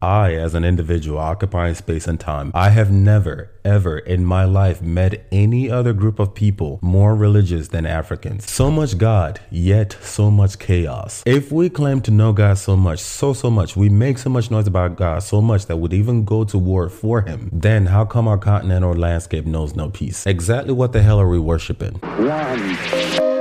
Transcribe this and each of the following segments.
I, as an individual occupying space and time, I have never, ever in my life met any other group of people more religious than Africans. So much God, yet so much chaos. If we claim to know God so much, so, so much, we make so much noise about God so much that we'd even go to war for Him, then how come our continent or landscape knows no peace? Exactly what the hell are we worshiping? One.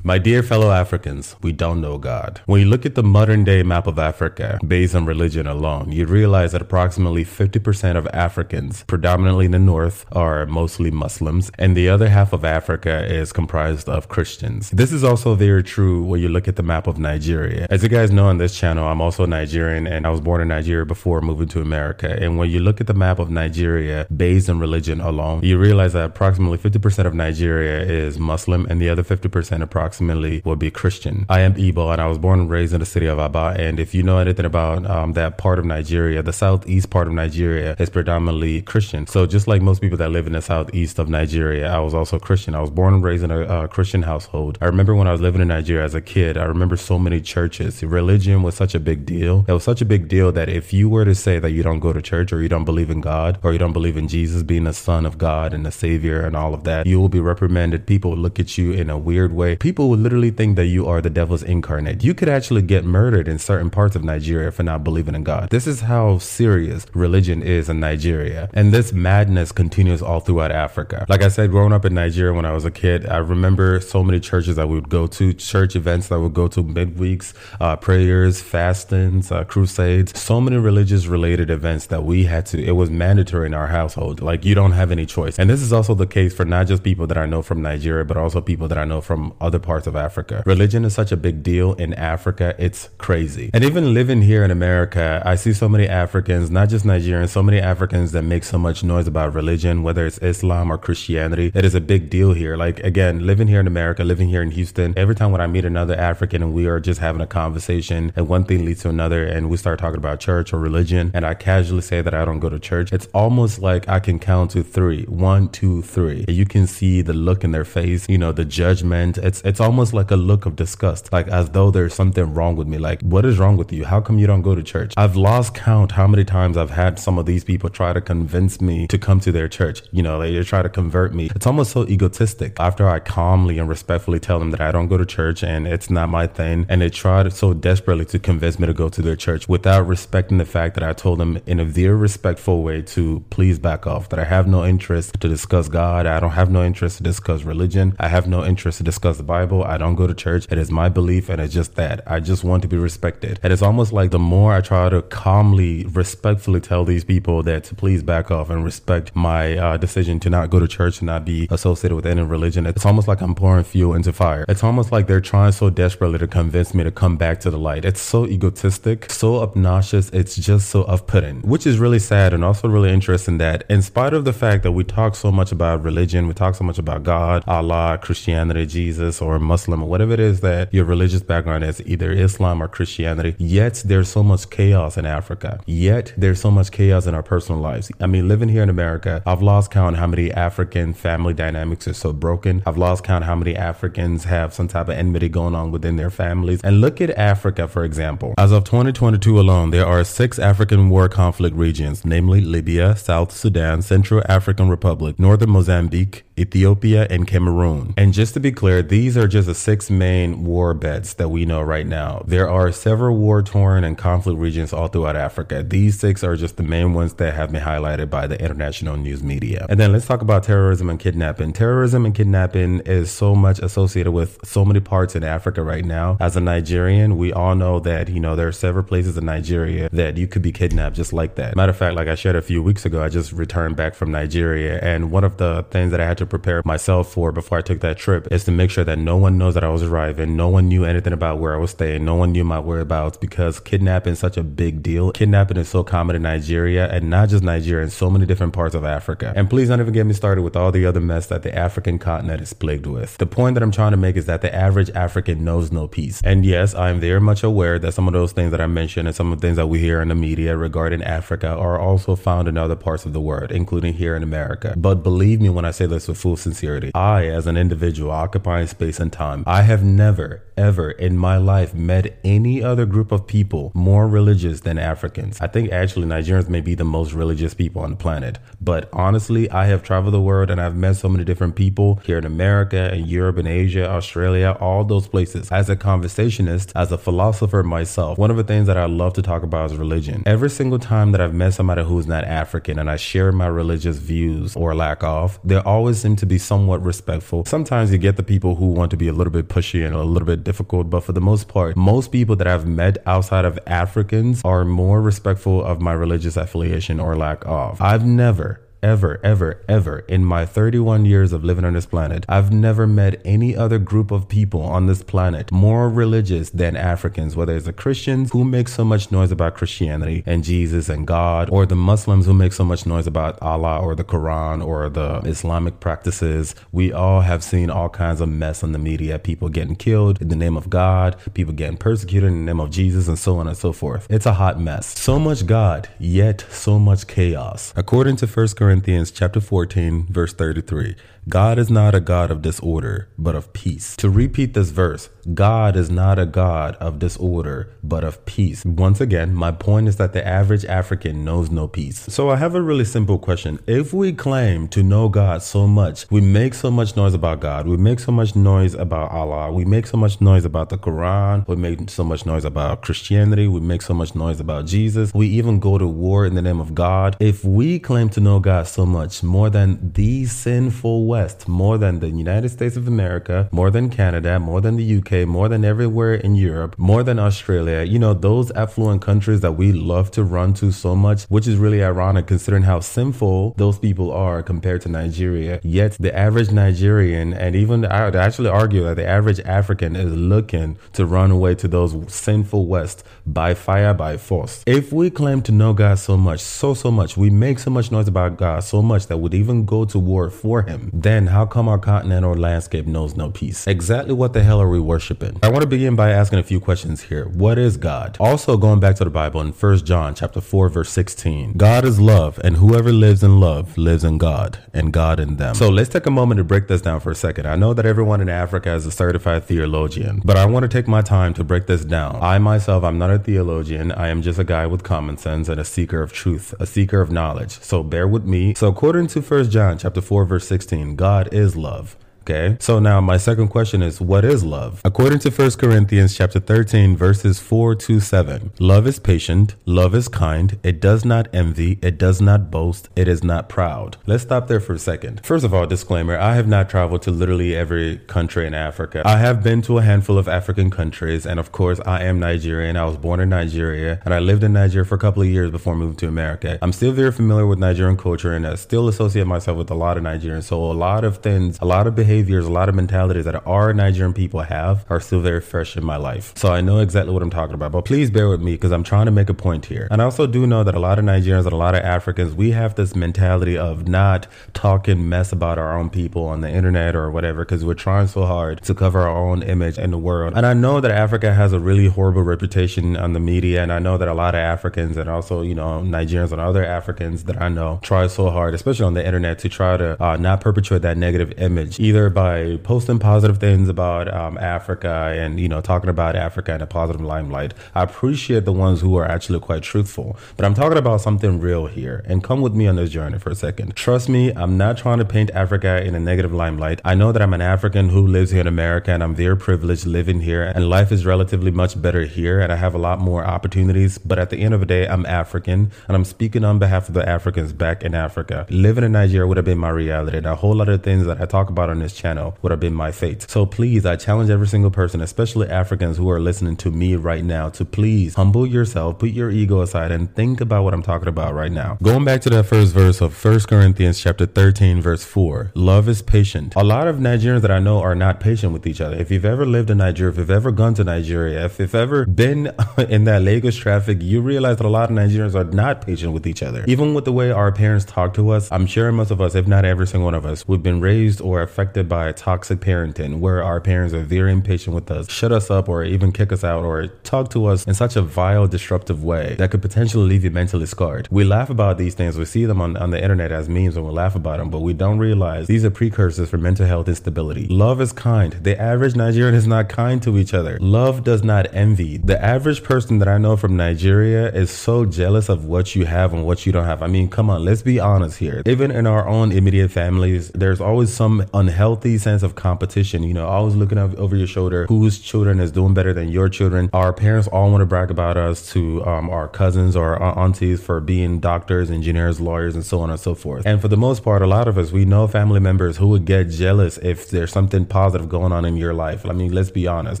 My dear fellow Africans, we don't know God. When you look at the modern day map of Africa based on religion alone, you realize that approximately 50% of Africans, predominantly in the north, are mostly Muslims, and the other half of Africa is comprised of Christians. This is also very true when you look at the map of Nigeria. As you guys know on this channel, I'm also Nigerian and I was born in Nigeria before moving to America. And when you look at the map of Nigeria based on religion alone, you realize that approximately 50% of Nigeria is Muslim and the other 50% approximately approximately would be Christian. I am Igbo and I was born and raised in the city of Aba. And if you know anything about um, that part of Nigeria, the southeast part of Nigeria is predominantly Christian. So just like most people that live in the southeast of Nigeria, I was also Christian. I was born and raised in a, a Christian household. I remember when I was living in Nigeria as a kid, I remember so many churches. Religion was such a big deal. It was such a big deal that if you were to say that you don't go to church or you don't believe in God or you don't believe in Jesus being the son of God and the savior and all of that, you will be reprimanded. People look at you in a weird way. People people would literally think that you are the devil's incarnate. You could actually get murdered in certain parts of Nigeria for not believing in God. This is how serious religion is in Nigeria. And this madness continues all throughout Africa. Like I said, growing up in Nigeria when I was a kid, I remember so many churches that we would go to, church events that would go to midweeks, uh, prayers, fastings, uh, crusades, so many religious related events that we had to, it was mandatory in our household. Like you don't have any choice. And this is also the case for not just people that I know from Nigeria, but also people that I know from other parts parts of Africa. Religion is such a big deal in Africa, it's crazy. And even living here in America, I see so many Africans, not just Nigerians, so many Africans that make so much noise about religion, whether it's Islam or Christianity. It is a big deal here. Like, again, living here in America, living here in Houston, every time when I meet another African and we are just having a conversation and one thing leads to another and we start talking about church or religion and I casually say that I don't go to church, it's almost like I can count to three. One, two, three. You can see the look in their face, you know, the judgment. It's, it's almost like a look of disgust, like as though there's something wrong with me. Like, what is wrong with you? How come you don't go to church? I've lost count how many times I've had some of these people try to convince me to come to their church. You know, they try to convert me. It's almost so egotistic. After I calmly and respectfully tell them that I don't go to church and it's not my thing, and they tried so desperately to convince me to go to their church without respecting the fact that I told them in a very respectful way to please back off, that I have no interest to discuss God. I don't have no interest to discuss religion. I have no interest to discuss the Bible. Bible. I don't go to church. It is my belief and it's just that. I just want to be respected. And it's almost like the more I try to calmly, respectfully tell these people that to please back off and respect my uh, decision to not go to church and not be associated with any religion, it's almost like I'm pouring fuel into fire. It's almost like they're trying so desperately to convince me to come back to the light. It's so egotistic, so obnoxious. It's just so off-putting, which is really sad and also really interesting that in spite of the fact that we talk so much about religion, we talk so much about God, Allah, Christianity, Jesus, or Muslim or whatever it is that your religious background is, either Islam or Christianity. Yet there's so much chaos in Africa. Yet there's so much chaos in our personal lives. I mean, living here in America, I've lost count how many African family dynamics are so broken. I've lost count how many Africans have some type of enmity going on within their families. And look at Africa, for example. As of 2022 alone, there are six African war conflict regions, namely Libya, South Sudan, Central African Republic, Northern Mozambique, Ethiopia, and Cameroon. And just to be clear, these are just the six main war beds that we know right now. There are several war torn and conflict regions all throughout Africa. These six are just the main ones that have been highlighted by the international news media. And then let's talk about terrorism and kidnapping. Terrorism and kidnapping is so much associated with so many parts in Africa right now. As a Nigerian, we all know that, you know, there are several places in Nigeria that you could be kidnapped just like that. Matter of fact, like I shared a few weeks ago, I just returned back from Nigeria. And one of the things that I had to to prepare myself for before I took that trip is to make sure that no one knows that I was arriving. No one knew anything about where I was staying. No one knew my whereabouts because kidnapping is such a big deal. Kidnapping is so common in Nigeria and not just Nigeria, in so many different parts of Africa. And please don't even get me started with all the other mess that the African continent is plagued with. The point that I'm trying to make is that the average African knows no peace. And yes, I'm very much aware that some of those things that I mentioned and some of the things that we hear in the media regarding Africa are also found in other parts of the world, including here in America. But believe me when I say this with full sincerity, I, as an individual occupying space and time, I have never, ever in my life met any other group of people more religious than Africans. I think actually Nigerians may be the most religious people on the planet. But honestly, I have traveled the world and I've met so many different people here in America and Europe and Asia, Australia, all those places. As a conversationist, as a philosopher myself, one of the things that I love to talk about is religion. Every single time that I've met somebody who's not African and I share my religious views or lack of, they always seem to be somewhat respectful. Sometimes you get the people who want to be a little bit pushy and a little bit difficult, but for the most part, most people that I've met outside of Africans are more respectful of my religious affiliation or lack of. I've never ever, ever, ever in my 31 years of living on this planet, I've never met any other group of people on this planet more religious than Africans, whether it's the Christians who make so much noise about Christianity and Jesus and God, or the Muslims who make so much noise about Allah or the Quran or the Islamic practices. We all have seen all kinds of mess on the media, people getting killed in the name of God, people getting persecuted in the name of Jesus, and so on and so forth. It's a hot mess. So much God, yet so much chaos. According to 1 Corinthians Corinthians chapter 14 verse 33. God is not a God of disorder, but of peace. To repeat this verse, God is not a God of disorder, but of peace. Once again, my point is that the average African knows no peace. So I have a really simple question. If we claim to know God so much, we make so much noise about God, we make so much noise about Allah, we make so much noise about the Quran, we make so much noise about Christianity, we make so much noise about Jesus, we even go to war in the name of God. If we claim to know God so much, more than the sinful West, more than the United States of America, more than Canada, more than the UK, more than everywhere in Europe, more than Australia. You know, those affluent countries that we love to run to so much, which is really ironic considering how sinful those people are compared to Nigeria. Yet the average Nigerian, and even I would actually argue that the average African is looking to run away to those sinful West by fire, by force. If we claim to know God so much, so, so much, we make so much noise about God so much that would even go to war for him, then how come our continent or landscape knows no peace? Exactly what the hell are we worshiping? I want to begin by asking a few questions here. What is God? Also going back to the Bible in 1 John chapter 4 verse 16. God is love and whoever lives in love lives in God and God in them. So let's take a moment to break this down for a second. I know that everyone in Africa is a certified theologian, but I want to take my time to break this down. I myself, I'm not a theologian. I am just a guy with common sense and a seeker of truth, a seeker of knowledge. So bear with me. So according to 1 John chapter 4 verse 16, God is love. Okay. So now my second question is what is love? According to 1 Corinthians chapter 13 verses 4 to 7, love is patient, love is kind, it does not envy, it does not boast, it is not proud. Let's stop there for a second. First of all, disclaimer, I have not traveled to literally every country in Africa. I have been to a handful of African countries and of course I am Nigerian. I was born in Nigeria and I lived in Nigeria for a couple of years before moving to America. I'm still very familiar with Nigerian culture and I still associate myself with a lot of Nigerians. So a lot of things, a lot of behavior behaviors, a lot of mentalities that our Nigerian people have are still very fresh in my life. So I know exactly what I'm talking about. But please bear with me because I'm trying to make a point here. And I also do know that a lot of Nigerians and a lot of Africans, we have this mentality of not talking mess about our own people on the internet or whatever because we're trying so hard to cover our own image in the world. And I know that Africa has a really horrible reputation on the media. And I know that a lot of Africans and also, you know, Nigerians and other Africans that I know try so hard, especially on the internet, to try to uh, not perpetuate that negative image, either by posting positive things about um, Africa and you know talking about Africa in a positive limelight. I appreciate the ones who are actually quite truthful, but I'm talking about something real here. And come with me on this journey for a second. Trust me, I'm not trying to paint Africa in a negative limelight. I know that I'm an African who lives here in America, and I'm very privileged living here, and life is relatively much better here, and I have a lot more opportunities. But at the end of the day, I'm African, and I'm speaking on behalf of the Africans back in Africa. Living in Nigeria would have been my reality, and a whole lot of things that I talk about on this channel would have been my fate. So please, I challenge every single person, especially Africans who are listening to me right now, to please humble yourself, put your ego aside, and think about what I'm talking about right now. Going back to that first verse of First Corinthians chapter 13, verse 4, love is patient. A lot of Nigerians that I know are not patient with each other. If you've ever lived in Nigeria, if you've ever gone to Nigeria, if you've ever been in that Lagos traffic, you realize that a lot of Nigerians are not patient with each other. Even with the way our parents talk to us, I'm sure most of us, if not every single one of us, we've been raised or affected by toxic parenting where our parents are very impatient with us, shut us up, or even kick us out, or talk to us in such a vile, disruptive way that could potentially leave you mentally scarred. We laugh about these things, we see them on, on the internet as memes and we laugh about them, but we don't realize these are precursors for mental health instability. Love is kind. The average Nigerian is not kind to each other. Love does not envy. The average person that I know from Nigeria is so jealous of what you have and what you don't have. I mean, come on, let's be honest here. Even in our own immediate families, there's always some unhealthy sense of competition, you know, always looking over your shoulder whose children is doing better than your children. Our parents all want to brag about us to um, our cousins or our aunties for being doctors, engineers, lawyers, and so on and so forth. And for the most part, a lot of us, we know family members who would get jealous if there's something positive going on in your life. I mean, let's be honest,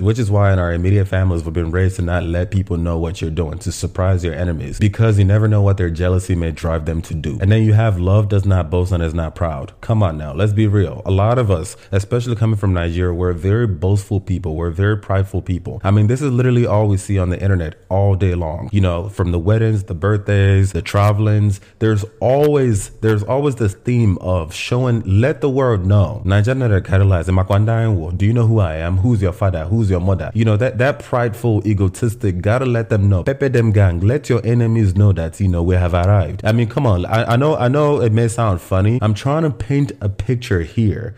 which is why in our immediate families, we've been raised to not let people know what you're doing, to surprise your enemies, because you never know what their jealousy may drive them to do. And then you have love does not boast and is not proud. Come on now, let's be real. A lot of us, especially coming from Nigeria, we're very boastful people. We're very prideful people. I mean, this is literally all we see on the internet all day long. You know, from the weddings, the birthdays, the travelings, there's always there's always this theme of showing let the world know. Nigeria do you know who I am? Who's your father? Who's your mother? You know, that that prideful, egotistic, gotta let them know. Pepe them gang, let your enemies know that, you know, we have arrived. I mean, come on. I, I know I know it may sound funny. I'm trying to paint a picture here.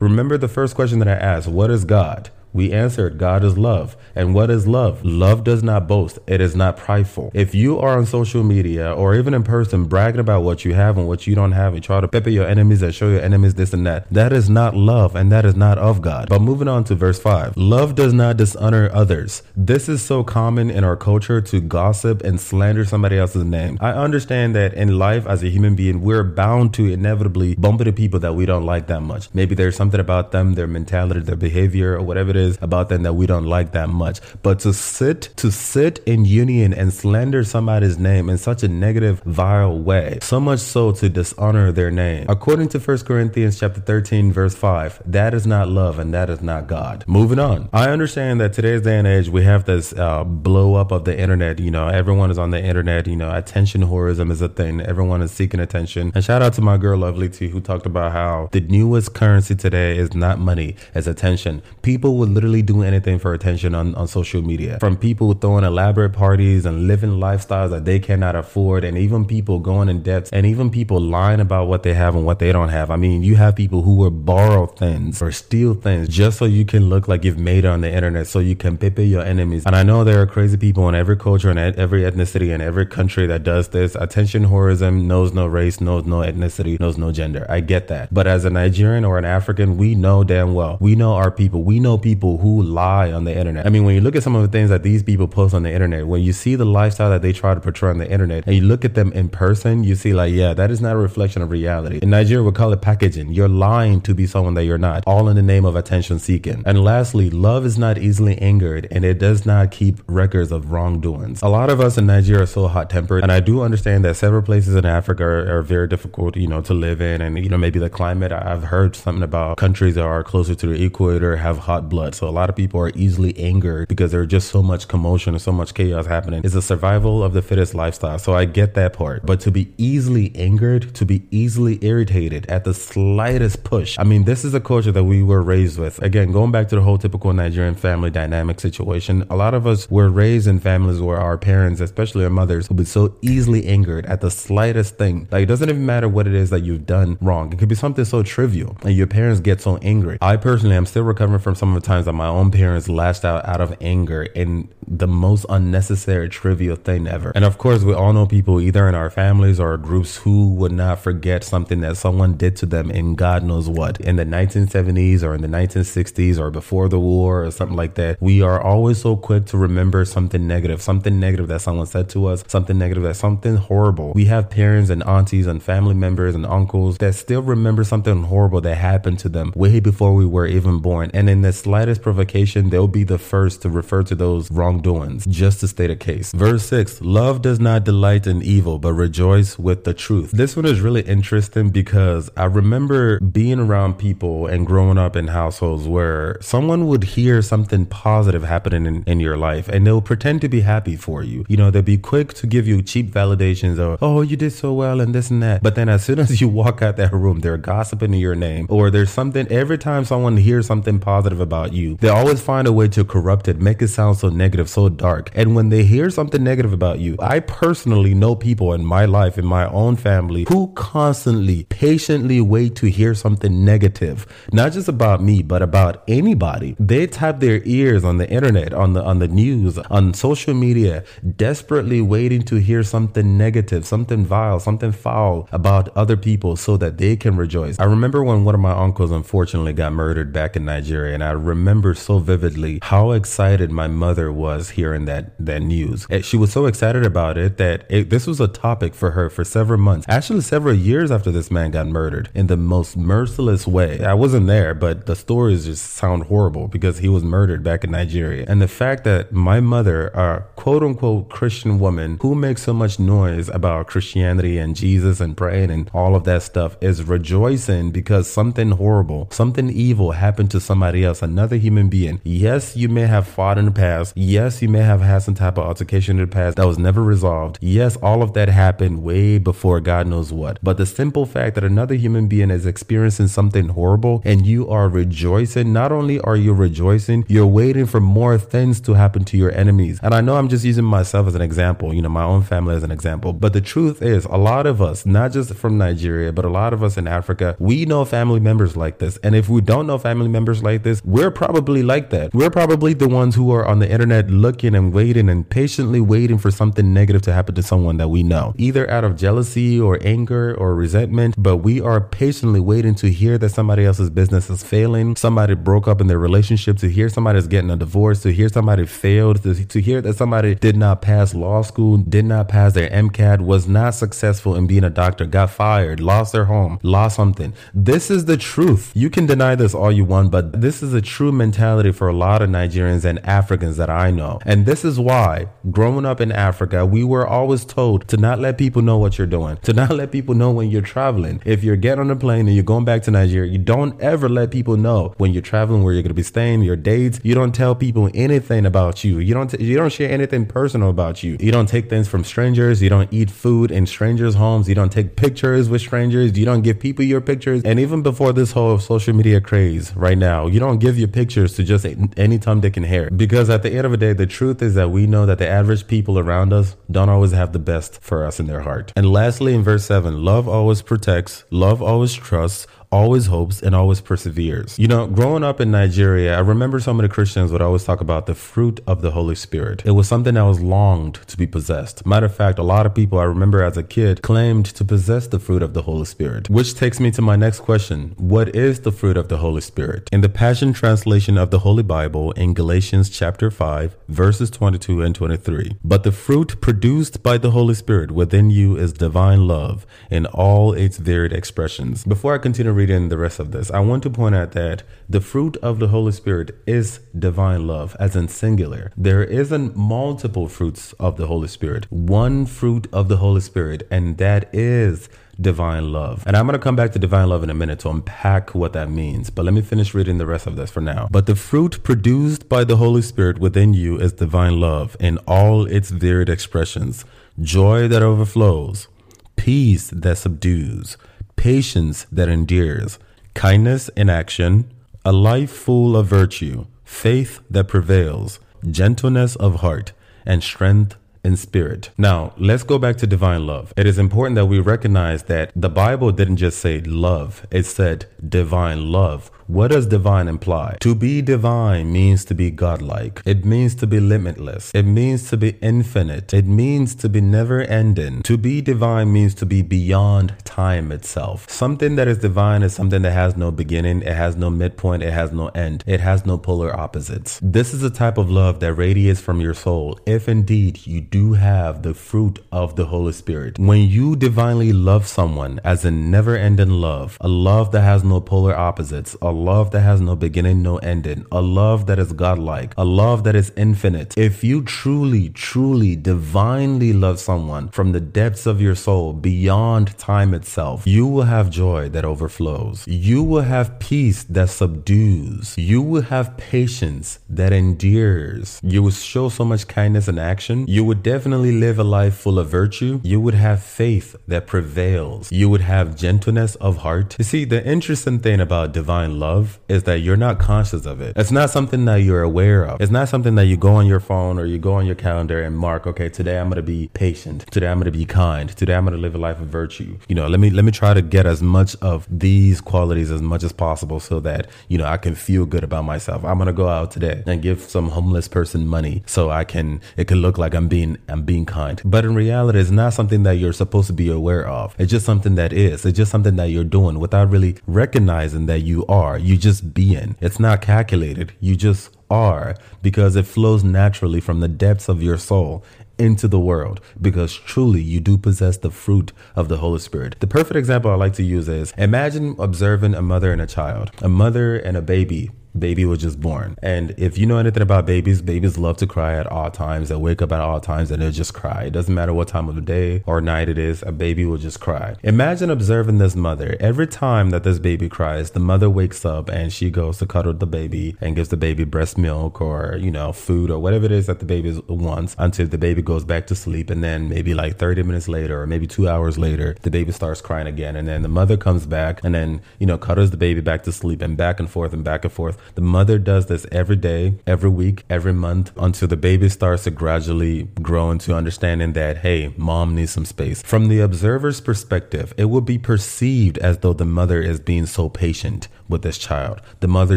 Remember the first question that I asked, what is God? We answered, God is love. And what is love? Love does not boast. It is not prideful. If you are on social media or even in person bragging about what you have and what you don't have and try to pepper your enemies and show your enemies this and that, that is not love and that is not of God. But moving on to verse 5. Love does not dishonor others. This is so common in our culture to gossip and slander somebody else's name. I understand that in life as a human being, we're bound to inevitably bump into people that we don't like that much. Maybe there's something about them, their mentality, their behavior, or whatever it is about them that we don't like that much. But to sit to sit in union and slander somebody's name in such a negative, vile way, so much so to dishonor their name. According to 1 Corinthians chapter 13, verse 5, that is not love and that is not God. Moving on. I understand that today's day and age we have this uh, blow up of the internet. You know, everyone is on the internet. You know, attention whorism is a thing. Everyone is seeking attention. And shout out to my girl Lovely T who talked about how the newest currency today is not money, it's attention. People will literally do anything for attention on, on social media. From people throwing elaborate parties and living lifestyles that they cannot afford, and even people going in debt, and even people lying about what they have and what they don't have. I mean, you have people who will borrow things or steal things just so you can look like you've made it on the internet, so you can pepe your enemies. And I know there are crazy people in every culture and every ethnicity and every country that does this. Attention whorism knows no race, knows no ethnicity, knows no gender. I get that. But as a Nigerian or an African, we know damn well. We know our people. We know people people who lie on the internet. I mean, when you look at some of the things that these people post on the internet, when you see the lifestyle that they try to portray on the internet and you look at them in person, you see like, yeah, that is not a reflection of reality. In Nigeria, we call it packaging. You're lying to be someone that you're not, all in the name of attention seeking. And lastly, love is not easily angered and it does not keep records of wrongdoings. A lot of us in Nigeria are so hot tempered. And I do understand that several places in Africa are, are very difficult, you know, to live in. And, you know, maybe the climate, I've heard something about countries that are closer to the equator have hot blood. So a lot of people are easily angered because there's just so much commotion and so much chaos happening. It's a survival of the fittest lifestyle. So I get that part. But to be easily angered, to be easily irritated at the slightest push. I mean, this is a culture that we were raised with. Again, going back to the whole typical Nigerian family dynamic situation, a lot of us were raised in families where our parents, especially our mothers, would be so easily angered at the slightest thing. Like, it doesn't even matter what it is that you've done wrong. It could be something so trivial and your parents get so angry. I personally am still recovering from some of the time times that my own parents lashed out out of anger in the most unnecessary, trivial thing ever. And of course, we all know people either in our families or groups who would not forget something that someone did to them in God knows what in the 1970s or in the 1960s or before the war or something like that. We are always so quick to remember something negative, something negative that someone said to us, something negative that something horrible. We have parents and aunties and family members and uncles that still remember something horrible that happened to them way before we were even born. And in the slightest provocation, they'll be the first to refer to those wrongdoings, just to state a case. Verse 6 Love does not delight in evil, but rejoice with the truth. This one is really interesting because I remember being around people and growing up in households where someone would hear something positive happening in, in your life and they'll pretend to be happy for you. You know, they'll be quick to give you cheap validations of, oh, you did so well and this and that. But then as soon as you walk out that room, they're gossiping in your name or there's something, every time someone hears something positive about you, they always find a way to corrupt it, make it sound so negative, so dark. And when they hear something negative about you, I personally know people in my life, in my own family, who constantly, patiently wait to hear something negative, not just about me, but about anybody. They tap their ears on the internet, on the on the news, on social media, desperately waiting to hear something negative, something vile, something foul about other people so that they can rejoice. I remember when one of my uncles unfortunately got murdered back in Nigeria, and I remember so vividly how excited my mother was hearing that that news. She was so excited about it that it, this was a topic for her for several months, actually several years after this man got murdered in the most merciless way. I wasn't there, but the stories just sound horrible because he was murdered back in Nigeria. And the fact that my mother, a quote unquote Christian woman who makes so much noise about Christianity and Jesus and praying and all of that stuff, is rejoicing because something horrible, something evil happened to somebody else, another human being. Yes, you may have fought in the past. Yes, you may have had some type of altercation in the past that was never resolved. Yes, all of that happened way before God knows what. But the simple fact that another human being is experiencing something horrible and you are rejoicing, not only are you rejoicing, you're waiting for more things to happen to your enemies. And I know I'm just using myself as an example, you know, my own family as an example. But the truth is, a lot of us, not just from Nigeria, but a lot of us in Africa, we know family members like this. And if we don't know family members like this, we're probably like that. We're probably the ones who are on the internet looking and waiting and patiently waiting for something negative to happen to someone that we know, either out of jealousy or anger or resentment. But we are patiently waiting to hear that somebody else's business is failing, somebody broke up in their relationship, to hear somebody's getting a divorce, to hear somebody failed, to, to hear that somebody did not pass law school, did not pass their MCAT, was not successful in being a doctor, got fired, lost their home, lost something. This is the truth. You can deny this all you want, but this is a true mentality for a lot of Nigerians and Africans that I know. And this is why, growing up in Africa, we were always told to not let people know what you're doing, to not let people know when you're traveling. If you're getting on a plane and you're going back to Nigeria, you don't ever let people know when you're traveling where you're going to be staying, your dates. You don't tell people anything about you. You don't t- you don't share anything personal about you. You don't take things from strangers. You don't eat food in strangers' homes. You don't take pictures with strangers. You don't give people your pictures. And even before this whole social media craze right now, you don't give your pictures to just any Tom, Dick, and Harry. Because at the end of the day, the truth is that we know that the average people around us don't always have the best for us in their heart. And lastly, in verse 7, love always protects, love always trusts, always hopes and always perseveres. You know, growing up in Nigeria, I remember of the Christians would always talk about the fruit of the Holy Spirit. It was something that was longed to be possessed. Matter of fact, a lot of people I remember as a kid claimed to possess the fruit of the Holy Spirit, which takes me to my next question. What is the fruit of the Holy Spirit? In the Passion Translation of the Holy Bible in Galatians chapter 5, verses 22 and 23. But the fruit produced by the Holy Spirit within you is divine love in all its varied expressions. Before I continue reading the rest of this, I want to point out that the fruit of the Holy Spirit is divine love, as in singular. There isn't multiple fruits of the Holy Spirit, one fruit of the Holy Spirit, and that is divine love. And I'm going to come back to divine love in a minute to unpack what that means. But let me finish reading the rest of this for now. But the fruit produced by the Holy Spirit within you is divine love in all its varied expressions joy that overflows, peace that subdues patience that endures, kindness in action, a life full of virtue, faith that prevails, gentleness of heart, and strength in spirit. Now, let's go back to divine love. It is important that we recognize that the Bible didn't just say love, it said divine love What does divine imply? To be divine means to be godlike. It means to be limitless. It means to be infinite. It means to be never ending. To be divine means to be beyond time itself. Something that is divine is something that has no beginning, it has no midpoint, it has no end, it has no polar opposites. This is a type of love that radiates from your soul if indeed you do have the fruit of the Holy Spirit. When you divinely love someone as a never ending love, a love that has no polar opposites, a love that has no beginning, no ending, a love that is godlike, a love that is infinite. If you truly, truly, divinely love someone from the depths of your soul beyond time itself, you will have joy that overflows. You will have peace that subdues. You will have patience that endures. You will show so much kindness in action. You would definitely live a life full of virtue. You would have faith that prevails. You would have gentleness of heart. You see, the interesting thing about divine love is that you're not conscious of it. It's not something that you're aware of. It's not something that you go on your phone or you go on your calendar and mark, okay, today I'm going to be patient. Today I'm going to be kind. Today I'm going to live a life of virtue. You know, let me let me try to get as much of these qualities as much as possible so that, you know, I can feel good about myself. I'm going to go out today and give some homeless person money so I can it can look like I'm being I'm being kind. But in reality, it's not something that you're supposed to be aware of. It's just something that is. It's just something that you're doing without really recognizing that you are. You just being. It's not calculated. You just are because it flows naturally from the depths of your soul into the world because truly you do possess the fruit of the Holy Spirit. The perfect example I like to use is imagine observing a mother and a child, a mother and a baby baby was just born. And if you know anything about babies, babies love to cry at all times. They wake up at all times and they'll just cry. It doesn't matter what time of the day or night it is, a baby will just cry. Imagine observing this mother. Every time that this baby cries, the mother wakes up and she goes to cuddle the baby and gives the baby breast milk or, you know, food or whatever it is that the baby wants until the baby goes back to sleep. And then maybe like 30 minutes later or maybe two hours later, the baby starts crying again. And then the mother comes back and then, you know, cuddles the baby back to sleep and back and forth and back and forth. The mother does this every day, every week, every month until the baby starts to gradually grow into understanding that, hey, mom needs some space. From the observer's perspective, it will be perceived as though the mother is being so patient with this child. The mother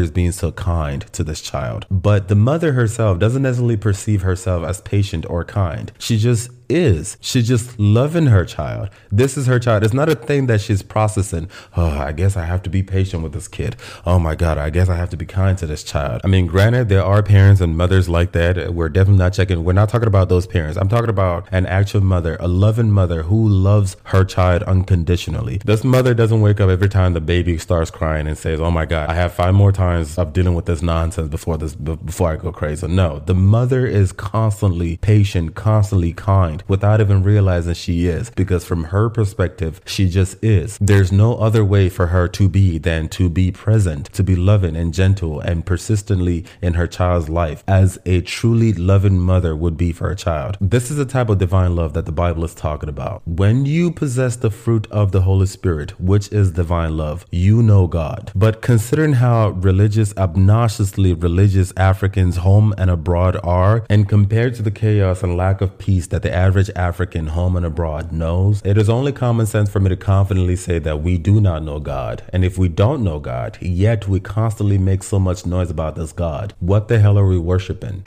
is being so kind to this child. But the mother herself doesn't necessarily perceive herself as patient or kind. She just is. She's just loving her child. This is her child. It's not a thing that she's processing. Oh, I guess I have to be patient with this kid. Oh my God, I guess I have to be kind to this child. I mean, granted, there are parents and mothers like that. We're definitely not checking. We're not talking about those parents. I'm talking about an actual mother, a loving mother who loves her child unconditionally. This mother doesn't wake up every time the baby starts crying and says, Oh my God, I have five more times of dealing with this nonsense before this, before I go crazy. No, the mother is constantly patient, constantly kind without even realizing she is because from her perspective, she just is. There's no other way for her to be than to be present, to be loving and gentle and persistently in her child's life as a truly loving mother would be for a child. This is the type of divine love that the Bible is talking about. When you possess the fruit of the Holy Spirit, which is divine love, you know God. But considering how religious, obnoxiously religious Africans home and abroad are, and compared to the chaos and lack of peace that the average African home and abroad knows, it is only common sense for me to confidently say that we do not know God. And if we don't know God, yet we constantly make so much noise about this God, what the hell are we worshiping?